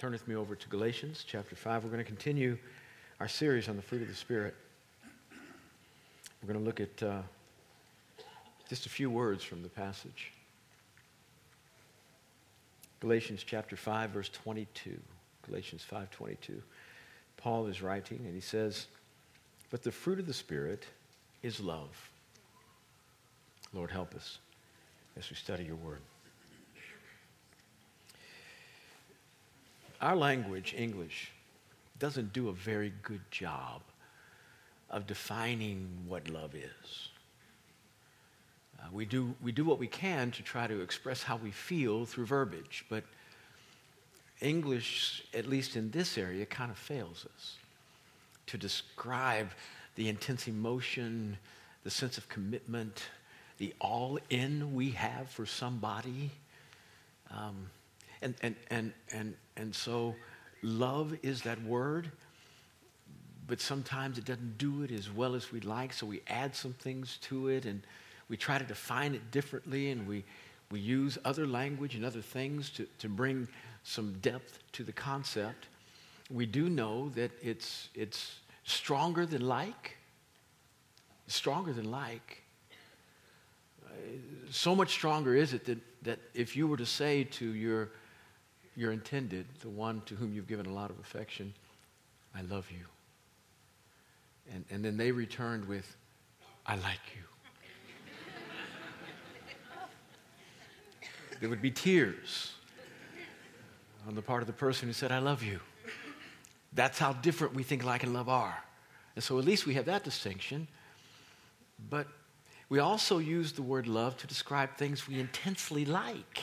turn with me over to Galatians chapter 5. We're going to continue our series on the fruit of the Spirit. We're going to look at uh, just a few words from the passage. Galatians chapter 5 verse 22. Galatians 5:22. Paul is writing and he says, "But the fruit of the spirit is love." Lord help us as we study your word. Our language, English, doesn't do a very good job of defining what love is. Uh, we, do, we do what we can to try to express how we feel through verbiage, but English, at least in this area, kind of fails us to describe the intense emotion, the sense of commitment, the all in we have for somebody. Um, and, and, and, and, and so love is that word, but sometimes it doesn't do it as well as we'd like, so we add some things to it and we try to define it differently and we, we use other language and other things to, to bring some depth to the concept. We do know that it's, it's stronger than like. Stronger than like. Uh, so much stronger is it that, that if you were to say to your your intended, the one to whom you've given a lot of affection, I love you. And, and then they returned with, I like you. there would be tears on the part of the person who said, I love you. That's how different we think like and love are. And so at least we have that distinction. But we also use the word love to describe things we intensely like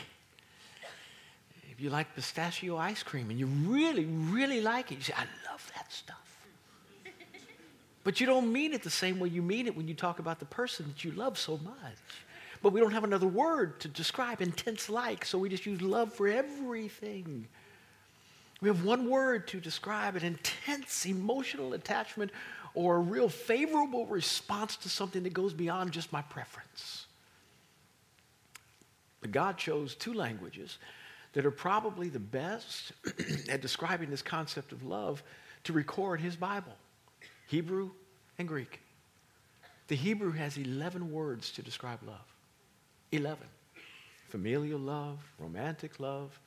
if you like pistachio ice cream and you really, really like it, you say, I love that stuff. but you don't mean it the same way you mean it when you talk about the person that you love so much. But we don't have another word to describe intense like, so we just use love for everything. We have one word to describe an intense emotional attachment or a real favorable response to something that goes beyond just my preference. But God chose two languages that are probably the best at describing this concept of love to record his Bible Hebrew and Greek. The Hebrew has 11 words to describe love. 11. Familial love, romantic love,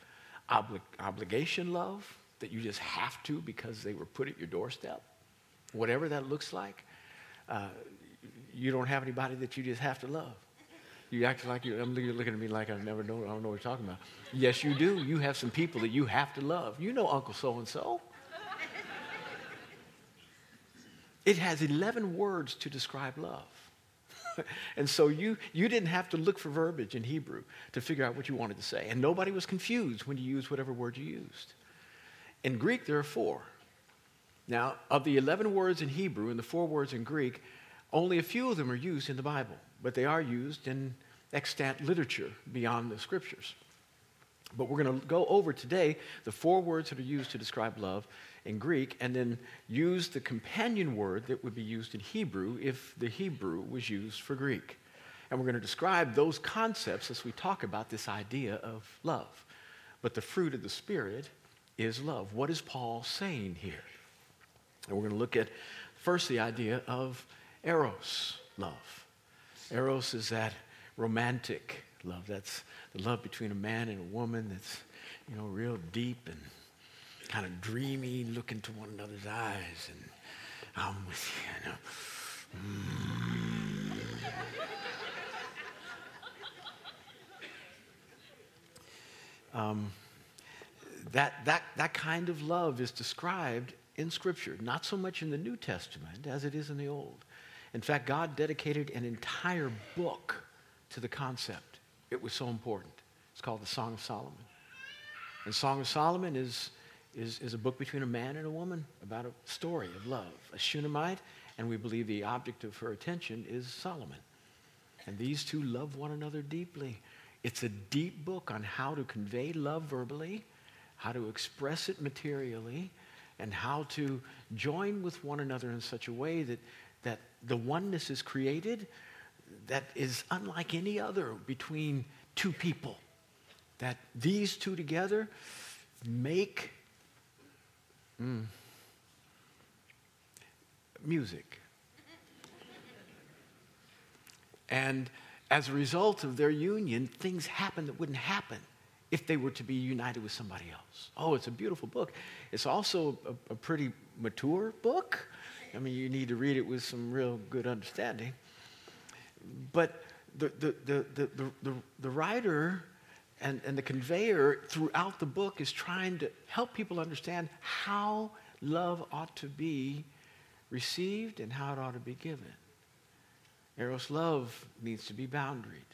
obli- obligation love, that you just have to because they were put at your doorstep, whatever that looks like. Uh, you don't have anybody that you just have to love. You act like you, I'm looking at me like I never know, I don't know what you're talking about. Yes, you do. You have some people that you have to love. You know Uncle so and so. It has 11 words to describe love. and so you, you didn't have to look for verbiage in Hebrew to figure out what you wanted to say. And nobody was confused when you used whatever word you used. In Greek, there are four. Now, of the 11 words in Hebrew and the four words in Greek, only a few of them are used in the Bible but they are used in extant literature beyond the scriptures. But we're going to go over today the four words that are used to describe love in Greek and then use the companion word that would be used in Hebrew if the Hebrew was used for Greek. And we're going to describe those concepts as we talk about this idea of love. But the fruit of the Spirit is love. What is Paul saying here? And we're going to look at first the idea of eros, love. Eros is that romantic love. That's the love between a man and a woman that's, you know, real deep and kind of dreamy, look into one another's eyes, and I'm with you, you know. Mm. Um, that, that, that kind of love is described in Scripture, not so much in the New Testament as it is in the Old. In fact, God dedicated an entire book to the concept. It was so important. It's called the Song of Solomon. And Song of Solomon is, is, is a book between a man and a woman about a story of love. A Shunammite, and we believe the object of her attention is Solomon. And these two love one another deeply. It's a deep book on how to convey love verbally, how to express it materially, and how to join with one another in such a way that that the oneness is created that is unlike any other between two people. That these two together make Mm. Music. And as a result of their union, things happen that wouldn't happen if they were to be united with somebody else. Oh, it's a beautiful book. It's also a, a pretty mature book. I mean, you need to read it with some real good understanding. But the, the, the, the, the, the writer and, and the conveyor throughout the book is trying to help people understand how love ought to be received and how it ought to be given. Eros love needs to be boundaried.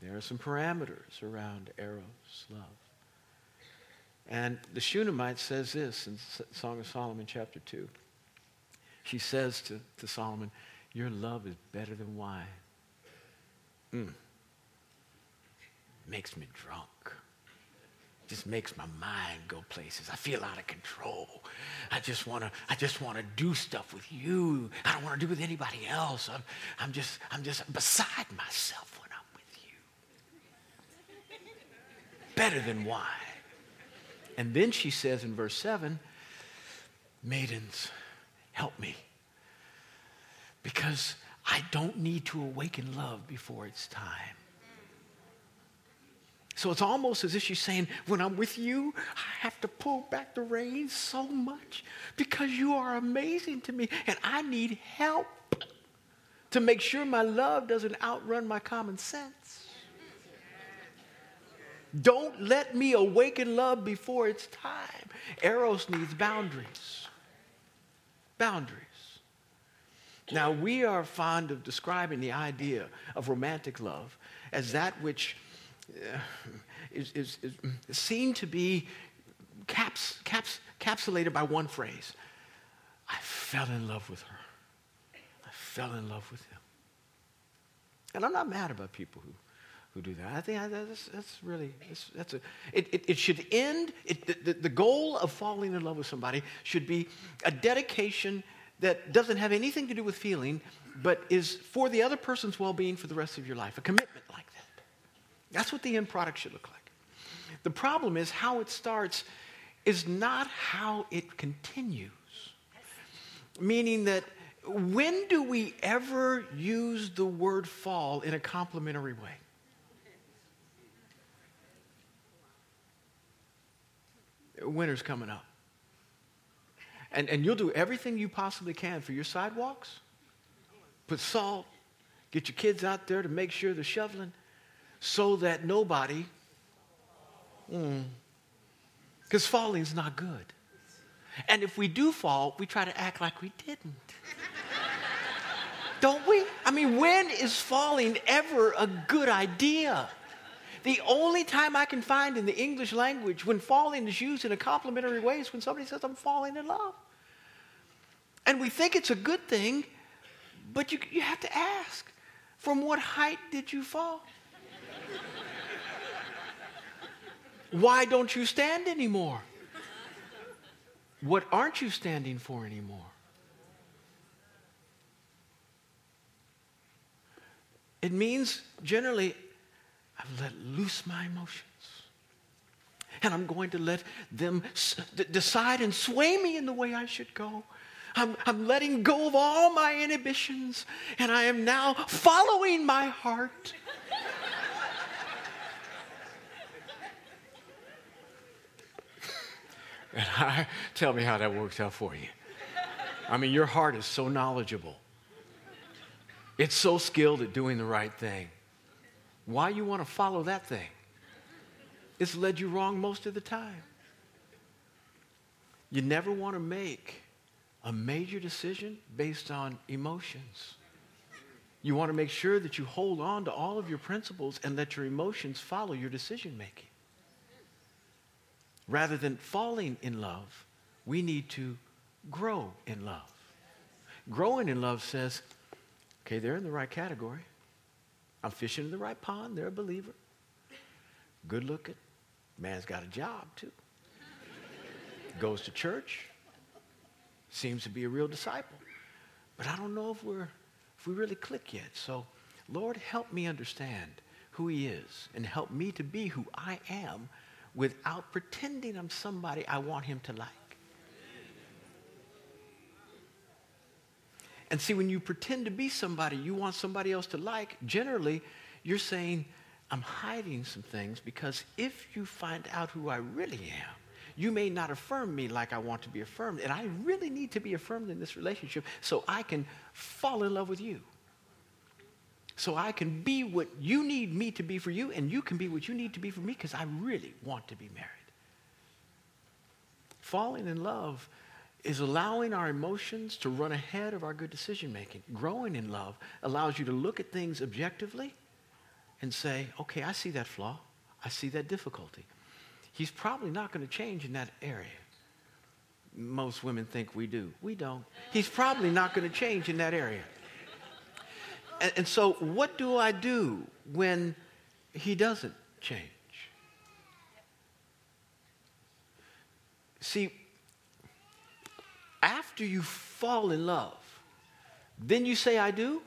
There are some parameters around Eros love. And the Shunammite says this in Song of Solomon, chapter 2. She says to, to Solomon, Your love is better than wine. Mm. Makes me drunk. Just makes my mind go places. I feel out of control. I just want to. I just want to do stuff with you. I don't want to do with anybody else. I'm, I'm just. I'm just beside myself when I'm with you. Better than wine. And then she says in verse seven, "Maidens, help me, because I don't need to awaken love before it's time. So it's almost as if she's saying, when I'm with you, I have to pull back the reins so much because you are amazing to me and I need help to make sure my love doesn't outrun my common sense. Don't let me awaken love before it's time. Eros needs boundaries. Boundaries. Now, we are fond of describing the idea of romantic love as that which uh, is, is, is, seen to be caps, caps, capsulated by one phrase I fell in love with her. I fell in love with him. And I'm not mad about people who, who do that. I think that's, that's really, that's, that's a, it, it, it should end, it, the, the goal of falling in love with somebody should be a dedication that doesn't have anything to do with feeling, but is for the other person's well being for the rest of your life, a commitment like that. That's what the end product should look like. The problem is how it starts is not how it continues. Meaning that when do we ever use the word fall in a complimentary way? Winter's coming up. And, and you'll do everything you possibly can for your sidewalks. Put salt, get your kids out there to make sure they're shoveling so that nobody, because mm, falling's not good. And if we do fall, we try to act like we didn't. Don't we? I mean, when is falling ever a good idea? The only time I can find in the English language when falling is used in a complimentary way is when somebody says, I'm falling in love. And we think it's a good thing, but you, you have to ask from what height did you fall? Why don't you stand anymore? What aren't you standing for anymore? It means generally I've let loose my emotions. And I'm going to let them decide and sway me in the way I should go. I'm, I'm letting go of all my inhibitions, and I am now following my heart. and I, tell me how that works out for you. I mean, your heart is so knowledgeable. It's so skilled at doing the right thing. Why you want to follow that thing? It's led you wrong most of the time. You never want to make a major decision based on emotions. You want to make sure that you hold on to all of your principles and let your emotions follow your decision making. Rather than falling in love, we need to grow in love. Growing in love says, okay, they're in the right category. I'm fishing in the right pond. They're a believer. Good looking. Man's got a job, too. Goes to church. Seems to be a real disciple. But I don't know if we're if we really click yet. So, Lord, help me understand who he is and help me to be who I am without pretending I'm somebody I want him to like. And see, when you pretend to be somebody you want somebody else to like, generally you're saying, I'm hiding some things because if you find out who I really am, you may not affirm me like I want to be affirmed. And I really need to be affirmed in this relationship so I can fall in love with you. So I can be what you need me to be for you, and you can be what you need to be for me because I really want to be married. Falling in love is allowing our emotions to run ahead of our good decision making. Growing in love allows you to look at things objectively and say, okay, I see that flaw. I see that difficulty. He's probably not going to change in that area. Most women think we do. We don't. He's probably not going to change in that area. And, and so, what do I do when he doesn't change? See, after you fall in love, then you say, I do,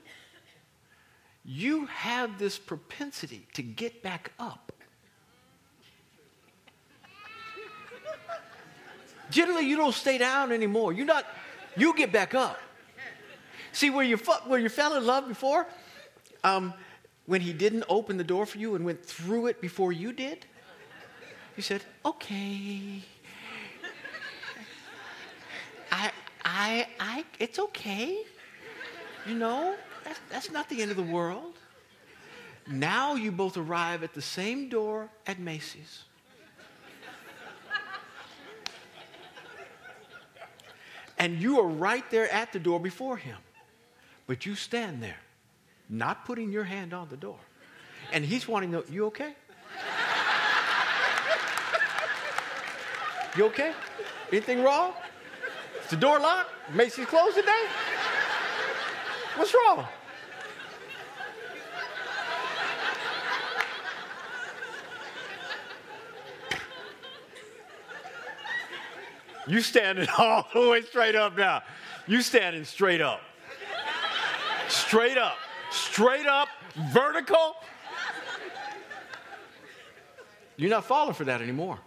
you have this propensity to get back up. Generally, you don't stay down anymore. You not, you get back up. See, where you, where you fell in love before, um, when he didn't open the door for you and went through it before you did, you said, okay. I, I, it's okay. You know, that's, that's not the end of the world. Now you both arrive at the same door at Macy's. and you are right there at the door before him. But you stand there, not putting your hand on the door. And he's wanting to know, you okay? You okay? Anything wrong? Is the door locked? Macy's closed today? What's wrong? You standing all the way straight up now. You standing straight up. Straight up. Straight up, vertical. You're not falling for that anymore.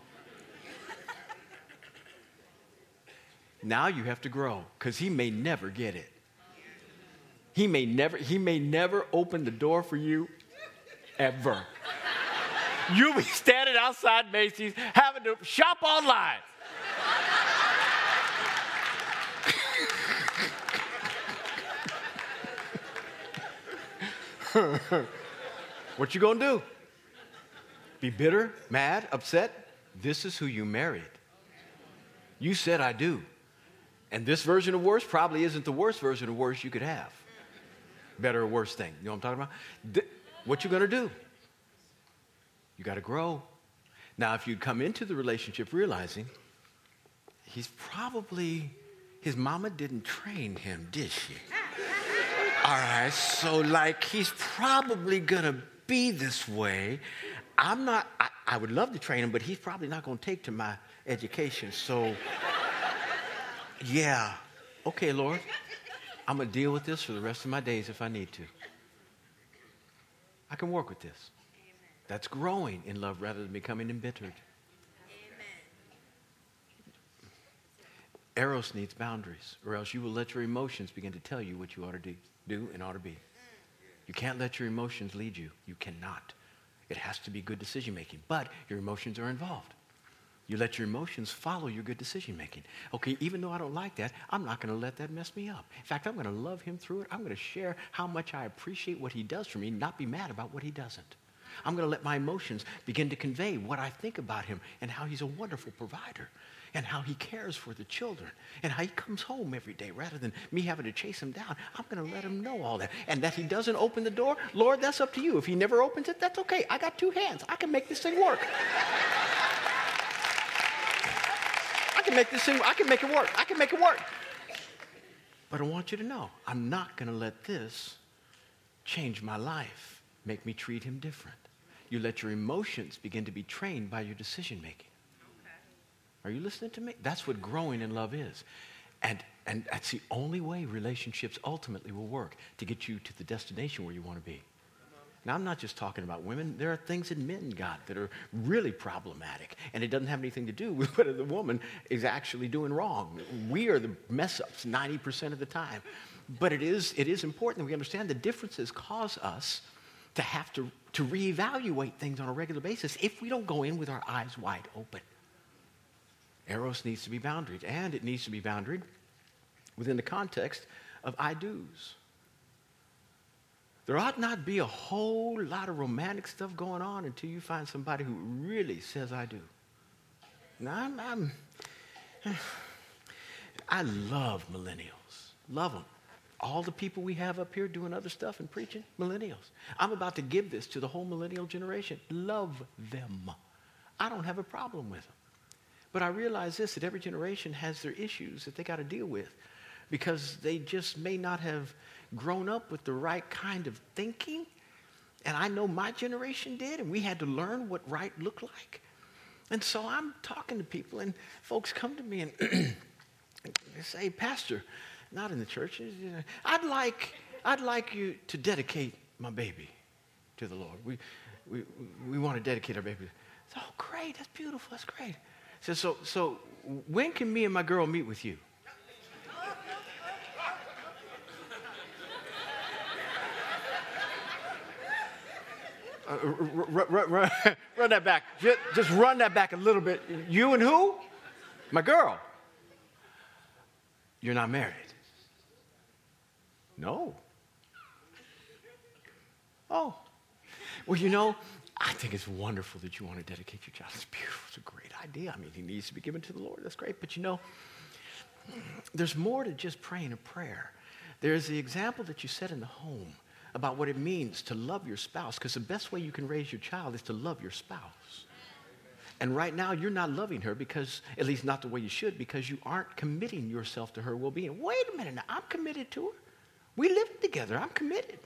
Now you have to grow because he may never get it. He may never, he may never open the door for you ever. You'll be standing outside Macy's having to shop online. what you gonna do? Be bitter, mad, upset? This is who you married. You said I do. And this version of worse probably isn't the worst version of worse you could have. Better or worse thing. You know what I'm talking about? Th- what you gonna do? You gotta grow. Now, if you'd come into the relationship realizing he's probably, his mama didn't train him, did she? All right, so like he's probably gonna be this way. I'm not, I, I would love to train him, but he's probably not gonna take to my education. So, yeah, okay, Lord, I'm gonna deal with this for the rest of my days if I need to. I can work with this. That's growing in love rather than becoming embittered. Eros needs boundaries, or else you will let your emotions begin to tell you what you ought to do do and ought to be. You can't let your emotions lead you. You cannot. It has to be good decision making, but your emotions are involved. You let your emotions follow your good decision making. Okay, even though I don't like that, I'm not going to let that mess me up. In fact, I'm going to love him through it. I'm going to share how much I appreciate what he does for me, not be mad about what he doesn't. I'm going to let my emotions begin to convey what I think about him and how he's a wonderful provider and how he cares for the children and how he comes home every day rather than me having to chase him down. I'm going to let him know all that. And that he doesn't open the door, Lord, that's up to you. If he never opens it, that's okay. I got two hands. I can make this thing work. I can make this thing, I can make it work. I can make it work. But I want you to know, I'm not going to let this change my life, make me treat him different. You let your emotions begin to be trained by your decision making. Are you listening to me? That's what growing in love is. And, and that's the only way relationships ultimately will work to get you to the destination where you want to be. Now, I'm not just talking about women. There are things in men, God, that are really problematic. And it doesn't have anything to do with whether the woman is actually doing wrong. We are the mess ups 90% of the time. But it is, it is important that we understand the differences cause us to have to, to reevaluate things on a regular basis if we don't go in with our eyes wide open. Eros needs to be boundaried, and it needs to be boundaried within the context of I do's. There ought not be a whole lot of romantic stuff going on until you find somebody who really says I do. Now, I'm, I'm I love millennials. Love them. All the people we have up here doing other stuff and preaching, millennials. I'm about to give this to the whole millennial generation. Love them. I don't have a problem with them. But I realize this that every generation has their issues that they got to deal with because they just may not have grown up with the right kind of thinking. And I know my generation did, and we had to learn what right looked like. And so I'm talking to people, and folks come to me and say, Pastor, not in the church, I'd like, I'd like you to dedicate my baby to the Lord. We, we, we want to dedicate our baby. oh, great, that's beautiful, that's great. So, so, so when can me and my girl meet with you? Uh, run, run, that back. Just, just run that back a little bit. You and who? My girl. You're not married. No. Oh. Well, you know, I think it's wonderful that you want to dedicate your child. It's beautiful. It's a great idea. I mean, he needs to be given to the Lord. That's great. But you know, there's more to just praying a prayer. There's the example that you set in the home about what it means to love your spouse, because the best way you can raise your child is to love your spouse. And right now, you're not loving her because, at least not the way you should, because you aren't committing yourself to her well being. Wait a minute now, I'm committed to her. We live together, I'm committed.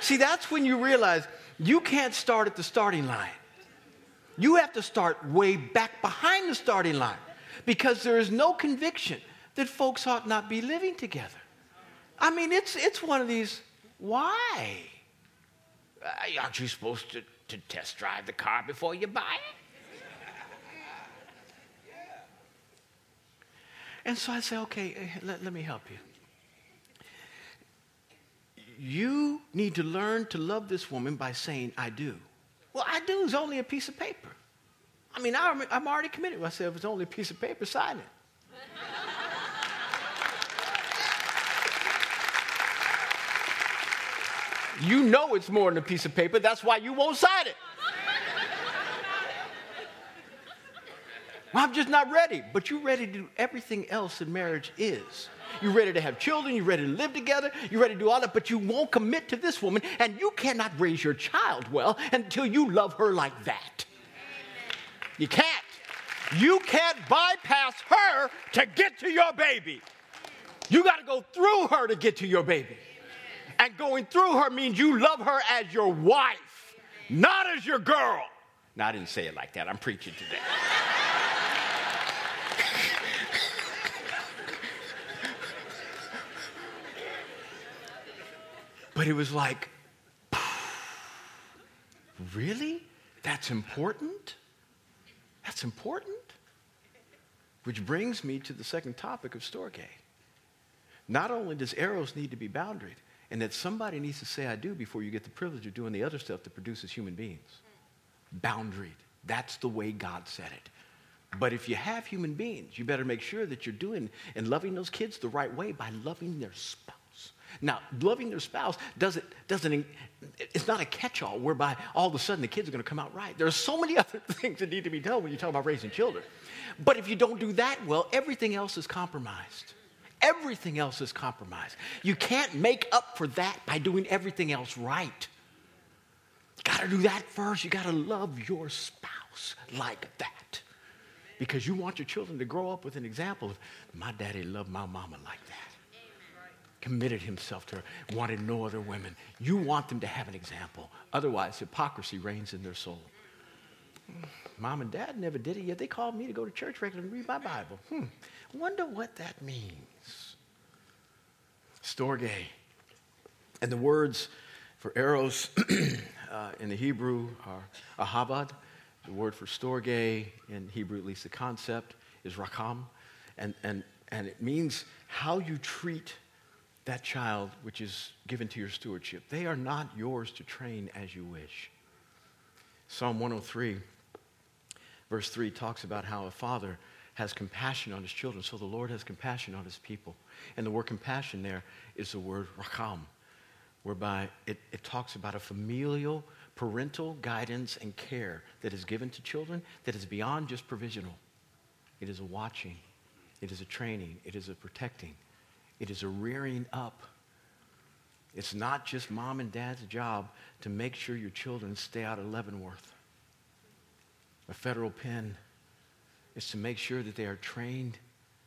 See, that's when you realize you can't start at the starting line. You have to start way back behind the starting line because there is no conviction that folks ought not be living together. I mean, it's, it's one of these, why? Aren't you supposed to, to test drive the car before you buy it? And so I say, okay, eh, let, let me help you. You need to learn to love this woman by saying, I do. Well, I do is only a piece of paper. I mean, I'm, I'm already committed. I said, only a piece of paper, sign it. you know it's more than a piece of paper. That's why you won't sign it. well, I'm just not ready. But you're ready to do everything else that marriage is. You're ready to have children. You're ready to live together. You're ready to do all that. But you won't commit to this woman. And you cannot raise your child well until you love her like that. You can't. You can't bypass her to get to your baby. You got to go through her to get to your baby. And going through her means you love her as your wife, not as your girl. Now, I didn't say it like that. I'm preaching today. but it was like, really? That's important? That's important. Which brings me to the second topic of Storge. Not only does Eros need to be boundaried, and that somebody needs to say, I do, before you get the privilege of doing the other stuff that produces human beings. Boundaried. That's the way God said it. But if you have human beings, you better make sure that you're doing and loving those kids the right way by loving their spouse. Now, loving their spouse doesn't, doesn't it's not a catch-all whereby all of a sudden the kids are going to come out right. There are so many other things that need to be done when you talk about raising children. But if you don't do that well, everything else is compromised. Everything else is compromised. You can't make up for that by doing everything else right. You got to do that first. You got to love your spouse like that. Because you want your children to grow up with an example of my daddy loved my mama like that committed himself to her, wanted no other women. You want them to have an example. Otherwise, hypocrisy reigns in their soul. Mom and dad never did it yet. They called me to go to church regularly and read my Bible. Hmm. Wonder what that means. Storge. And the words for eros uh, in the Hebrew are ahabad. The word for storge in Hebrew, at least the concept, is racham. And, and, and it means how you treat that child which is given to your stewardship. They are not yours to train as you wish. Psalm 103, verse 3, talks about how a father has compassion on his children. So the Lord has compassion on his people. And the word compassion there is the word racham, whereby it, it talks about a familial, parental guidance and care that is given to children that is beyond just provisional. It is a watching, it is a training, it is a protecting, it is a rearing up. It's not just mom and dad's job to make sure your children stay out of Leavenworth. A federal pen is to make sure that they are trained.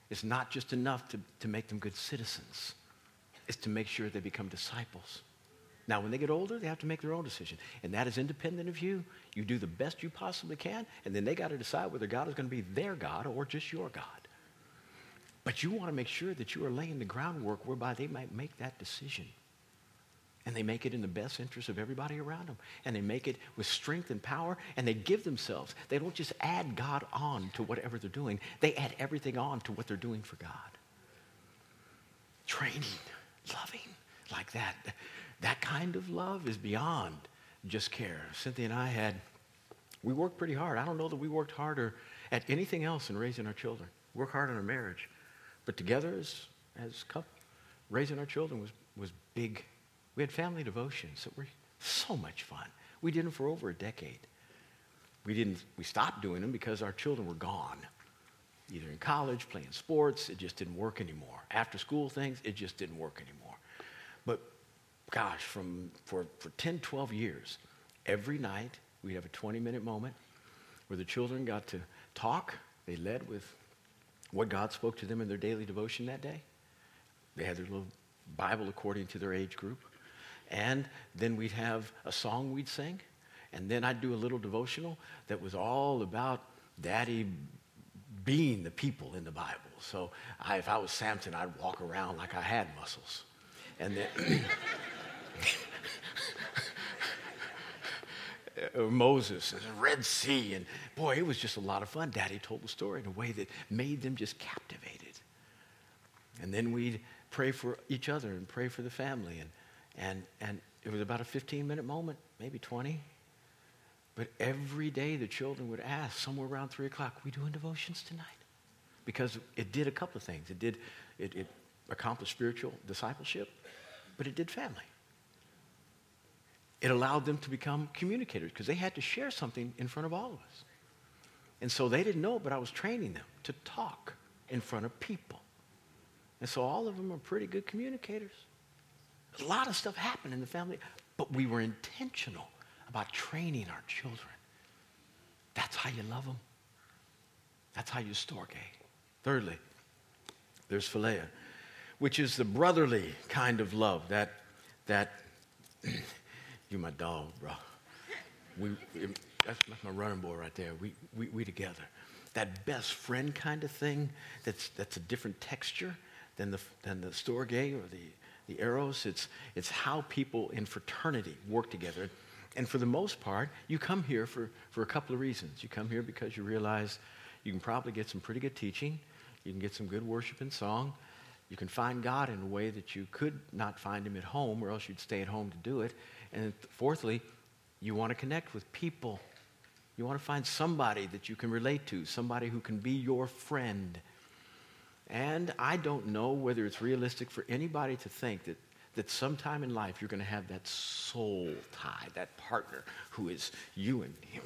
It's not just enough to, to make them good citizens, it's to make sure they become disciples. Now, when they get older, they have to make their own decision. And that is independent of you. You do the best you possibly can, and then they got to decide whether God is going to be their God or just your God. But you want to make sure that you are laying the groundwork whereby they might make that decision. And they make it in the best interest of everybody around them. And they make it with strength and power. And they give themselves. They don't just add God on to whatever they're doing, they add everything on to what they're doing for God. Training, loving like that. That kind of love is beyond just care. Cynthia and I had, we worked pretty hard. I don't know that we worked harder at anything else in raising our children. Work hard on our marriage. But together as, as couple, raising our children was, was big we had family devotions that were so much fun. We did them for over a decade. We didn't we stopped doing them because our children were gone. Either in college, playing sports, it just didn't work anymore. After school things, it just didn't work anymore. But gosh, from for, for 10, 12 years, every night we'd have a 20 minute moment where the children got to talk. They led with what God spoke to them in their daily devotion that day. They had their little Bible according to their age group. And then we'd have a song we'd sing. And then I'd do a little devotional that was all about daddy being the people in the Bible. So I, if I was Samson, I'd walk around like I had muscles. And then Uh, uh, Moses and the Red Sea. And boy, it was just a lot of fun. Daddy told the story in a way that made them just captivated. And then we'd pray for each other and pray for the family. And and, and it was about a 15 minute moment, maybe 20. But every day the children would ask, somewhere around 3 o'clock, we doing devotions tonight? Because it did a couple of things. It did, it, it accomplished spiritual discipleship, but it did family. It allowed them to become communicators because they had to share something in front of all of us. And so they didn't know, but I was training them to talk in front of people. And so all of them are pretty good communicators. A lot of stuff happened in the family, but we were intentional about training our children. That's how you love them. That's how you storge. Eh? Thirdly, there's philia, which is the brotherly kind of love that, that you my dog, bro. We, that's, that's my running boy right there. We, we, we together. That best friend kind of thing that's, that's a different texture than the, than the storge or the, the eros. It's, it's how people in fraternity work together. And for the most part, you come here for, for a couple of reasons. You come here because you realize you can probably get some pretty good teaching, you can get some good worship and song, you can find God in a way that you could not find Him at home, or else you'd stay at home to do it. And fourthly, you want to connect with people. You want to find somebody that you can relate to, somebody who can be your friend. And I don't know whether it's realistic for anybody to think that, that sometime in life you're going to have that soul tie, that partner who is you and him,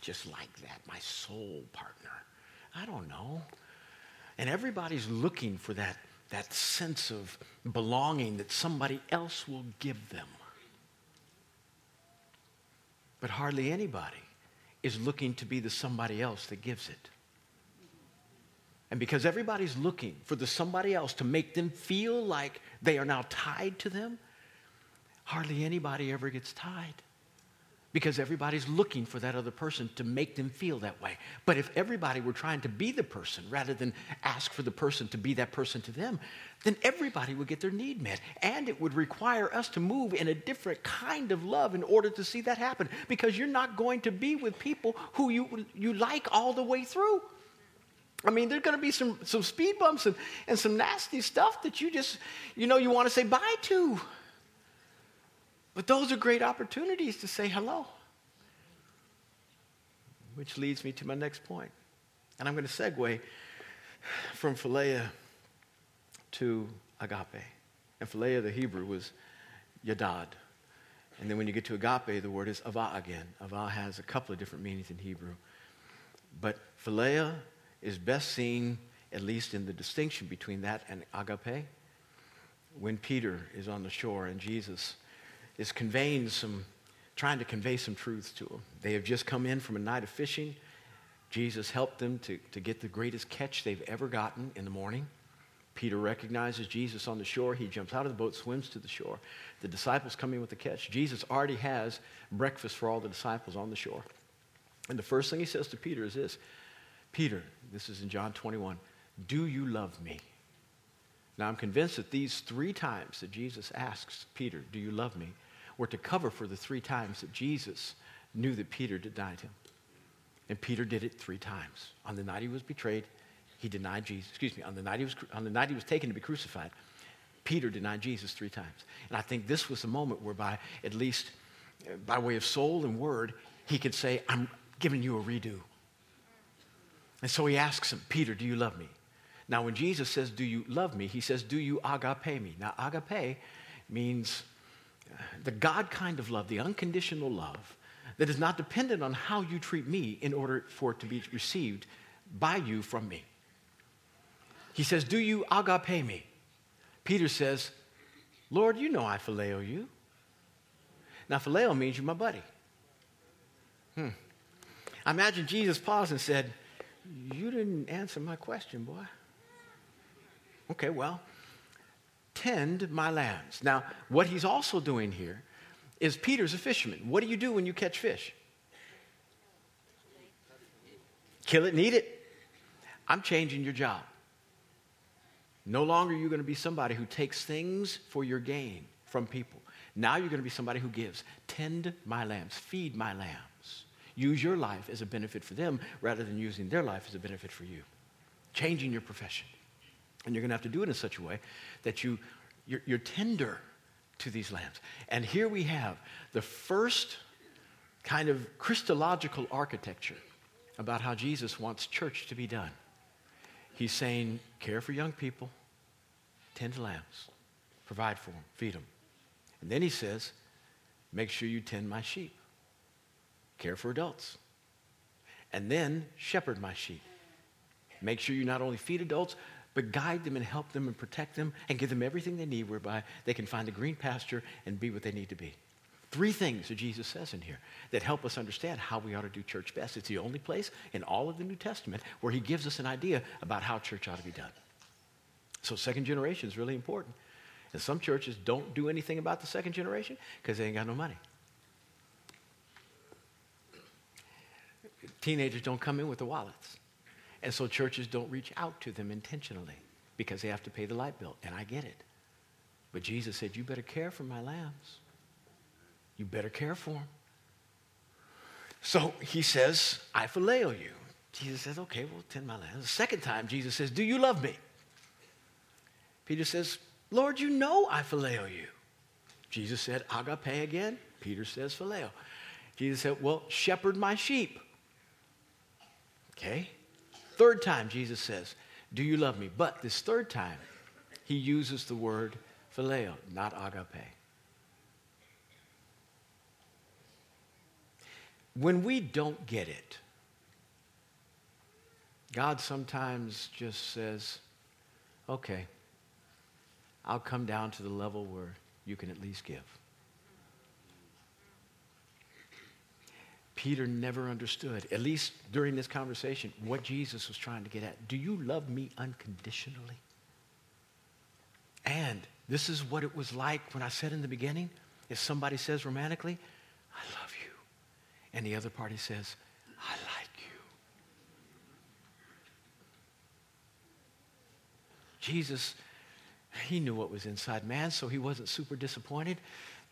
just like that, my soul partner. I don't know. And everybody's looking for that, that sense of belonging that somebody else will give them. But hardly anybody is looking to be the somebody else that gives it. And because everybody's looking for the somebody else to make them feel like they are now tied to them, hardly anybody ever gets tied. Because everybody's looking for that other person to make them feel that way. But if everybody were trying to be the person rather than ask for the person to be that person to them, then everybody would get their need met. And it would require us to move in a different kind of love in order to see that happen because you're not going to be with people who you, you like all the way through. I mean, there's going to be some, some speed bumps and, and some nasty stuff that you just, you know, you want to say bye to. But those are great opportunities to say hello. Which leads me to my next point. And I'm going to segue from philia to agape. And philia, the Hebrew, was yadad. And then when you get to agape, the word is ava again. Ava has a couple of different meanings in Hebrew. But philia is best seen, at least in the distinction between that and agape, when Peter is on the shore and Jesus is conveying some, trying to convey some truths to them. They have just come in from a night of fishing. Jesus helped them to, to get the greatest catch they've ever gotten in the morning. Peter recognizes Jesus on the shore. He jumps out of the boat, swims to the shore. The disciples come in with the catch. Jesus already has breakfast for all the disciples on the shore. And the first thing he says to Peter is this Peter, this is in John 21, do you love me? Now, I'm convinced that these three times that Jesus asks Peter, Do you love me? Were to cover for the three times that Jesus knew that Peter denied him. And Peter did it three times. On the night he was betrayed, he denied Jesus. Excuse me, on the night he was, on the night he was taken to be crucified, Peter denied Jesus three times. And I think this was the moment whereby, at least uh, by way of soul and word, he could say, I'm giving you a redo. And so he asks him, Peter, do you love me? Now, when Jesus says, Do you love me? he says, Do you agape me? Now, agape means the God kind of love, the unconditional love that is not dependent on how you treat me in order for it to be received by you from me. He says, Do you agape me? Peter says, Lord, you know I phileo you. Now, phileo means you're my buddy. Hmm. I imagine Jesus paused and said, You didn't answer my question, boy. Okay, well, tend my lambs. Now, what he's also doing here is Peter's a fisherman. What do you do when you catch fish? Kill it and eat it. I'm changing your job. No longer are you going to be somebody who takes things for your gain from people. Now you're going to be somebody who gives. Tend my lambs, feed my lambs. Use your life as a benefit for them rather than using their life as a benefit for you. Changing your profession. And you're going to have to do it in such a way that you, you're, you're tender to these lambs. And here we have the first kind of Christological architecture about how Jesus wants church to be done. He's saying, care for young people, tend to lambs, provide for them, feed them. And then he says, make sure you tend my sheep, care for adults, and then shepherd my sheep. Make sure you not only feed adults, but guide them and help them and protect them and give them everything they need whereby they can find a green pasture and be what they need to be. Three things that Jesus says in here that help us understand how we ought to do church best. It's the only place in all of the New Testament where he gives us an idea about how church ought to be done. So, second generation is really important. And some churches don't do anything about the second generation because they ain't got no money. Teenagers don't come in with the wallets. And so churches don't reach out to them intentionally because they have to pay the light bill. And I get it. But Jesus said, You better care for my lambs. You better care for them. So he says, I phileo you. Jesus says, Okay, well, tend my lambs. The second time, Jesus says, Do you love me? Peter says, Lord, you know I phileo you. Jesus said, Agape again. Peter says, Phileo. Jesus said, Well, shepherd my sheep. Okay? Third time, Jesus says, Do you love me? But this third time, he uses the word phileo, not agape. When we don't get it, God sometimes just says, Okay, I'll come down to the level where you can at least give. Peter never understood, at least during this conversation, what Jesus was trying to get at. Do you love me unconditionally? And this is what it was like when I said in the beginning if somebody says romantically, I love you. And the other party says, I like you. Jesus, he knew what was inside man, so he wasn't super disappointed.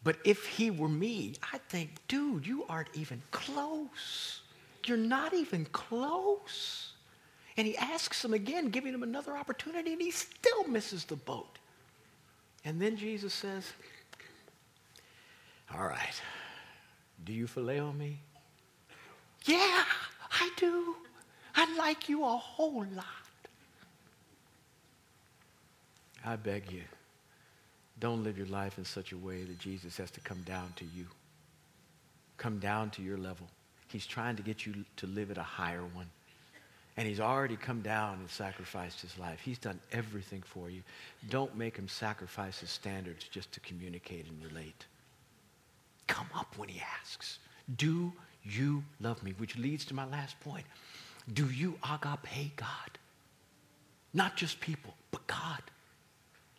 But if he were me, I'd think, dude, you aren't even close. You're not even close. And he asks him again, giving him another opportunity, and he still misses the boat. And then Jesus says, All right, do you phileo me? Yeah, I do. I like you a whole lot. I beg you, don't live your life in such a way that Jesus has to come down to you, come down to your level. He's trying to get you to live at a higher one. And he's already come down and sacrificed his life. He's done everything for you. Don't make him sacrifice his standards just to communicate and relate. Come up when he asks. Do you love me? Which leads to my last point. Do you agape God? Not just people, but God.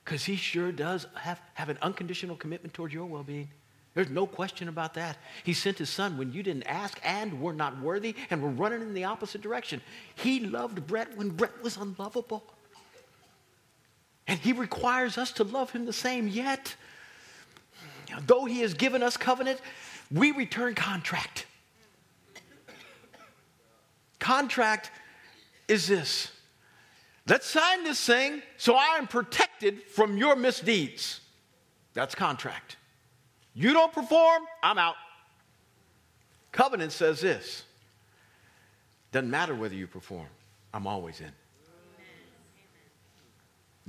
Because he sure does have, have an unconditional commitment towards your well being. There's no question about that. He sent his son when you didn't ask and were not worthy and were running in the opposite direction. He loved Brett when Brett was unlovable. And he requires us to love him the same, yet, though he has given us covenant, we return contract. Contract is this Let's sign this thing so I am protected from your misdeeds. That's contract. You don't perform, I'm out. Covenant says this doesn't matter whether you perform, I'm always in.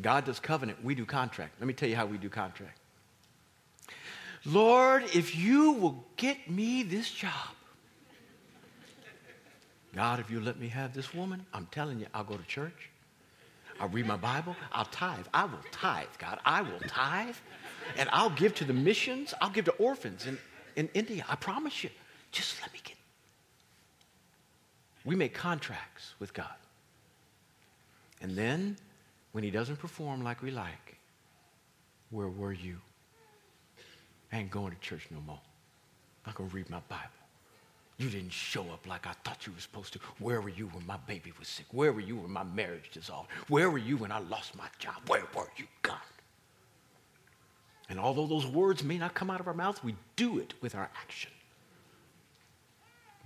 God does covenant, we do contract. Let me tell you how we do contract. Lord, if you will get me this job, God, if you let me have this woman, I'm telling you, I'll go to church. I'll read my Bible. I'll tithe. I will tithe, God. I will tithe. And I'll give to the missions. I'll give to orphans in, in India. I promise you. Just let me get. We make contracts with God. And then, when He doesn't perform like we like, where were you? I ain't going to church no more. I'm not going to read my Bible. You didn't show up like I thought you were supposed to. Where were you when my baby was sick? Where were you when my marriage dissolved? Where were you when I lost my job? Where were you, God? And although those words may not come out of our mouth, we do it with our action.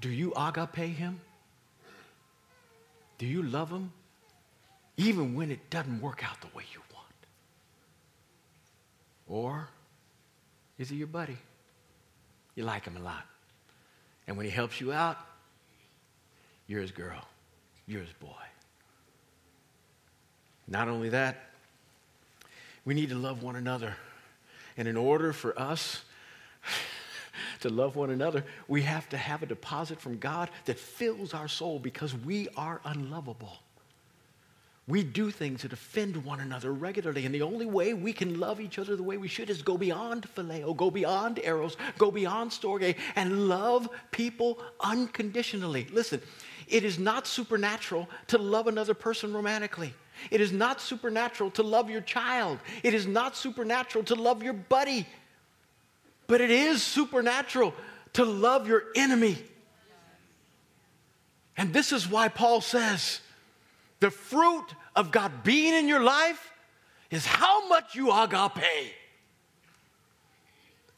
Do you agape him? Do you love him? Even when it doesn't work out the way you want? Or is he your buddy? You like him a lot. And when he helps you out, you're his girl, you're his boy. Not only that, we need to love one another. And in order for us to love one another, we have to have a deposit from God that fills our soul because we are unlovable. We do things that offend one another regularly, and the only way we can love each other the way we should is go beyond phileo, go beyond eros, go beyond storge, and love people unconditionally. Listen, it is not supernatural to love another person romantically. It is not supernatural to love your child. It is not supernatural to love your buddy. But it is supernatural to love your enemy. And this is why Paul says, the fruit of God being in your life is how much you agape.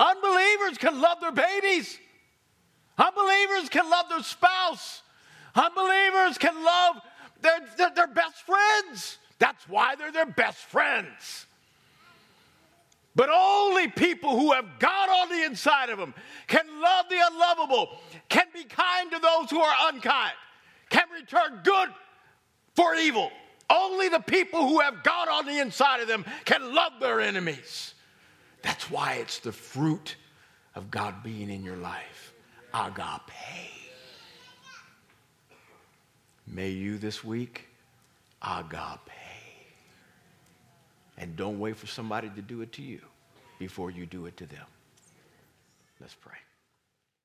Unbelievers can love their babies. Unbelievers can love their spouse. Unbelievers can love their, their, their, best friends. That's why they're their best friends. But only people who have God on the inside of them can love the unlovable, can be kind to those who are unkind, can return good for evil. Only the people who have God on the inside of them can love their enemies. That's why it's the fruit of God being in your life. Agape. May you this week agape. And don't wait for somebody to do it to you before you do it to them. Let's pray.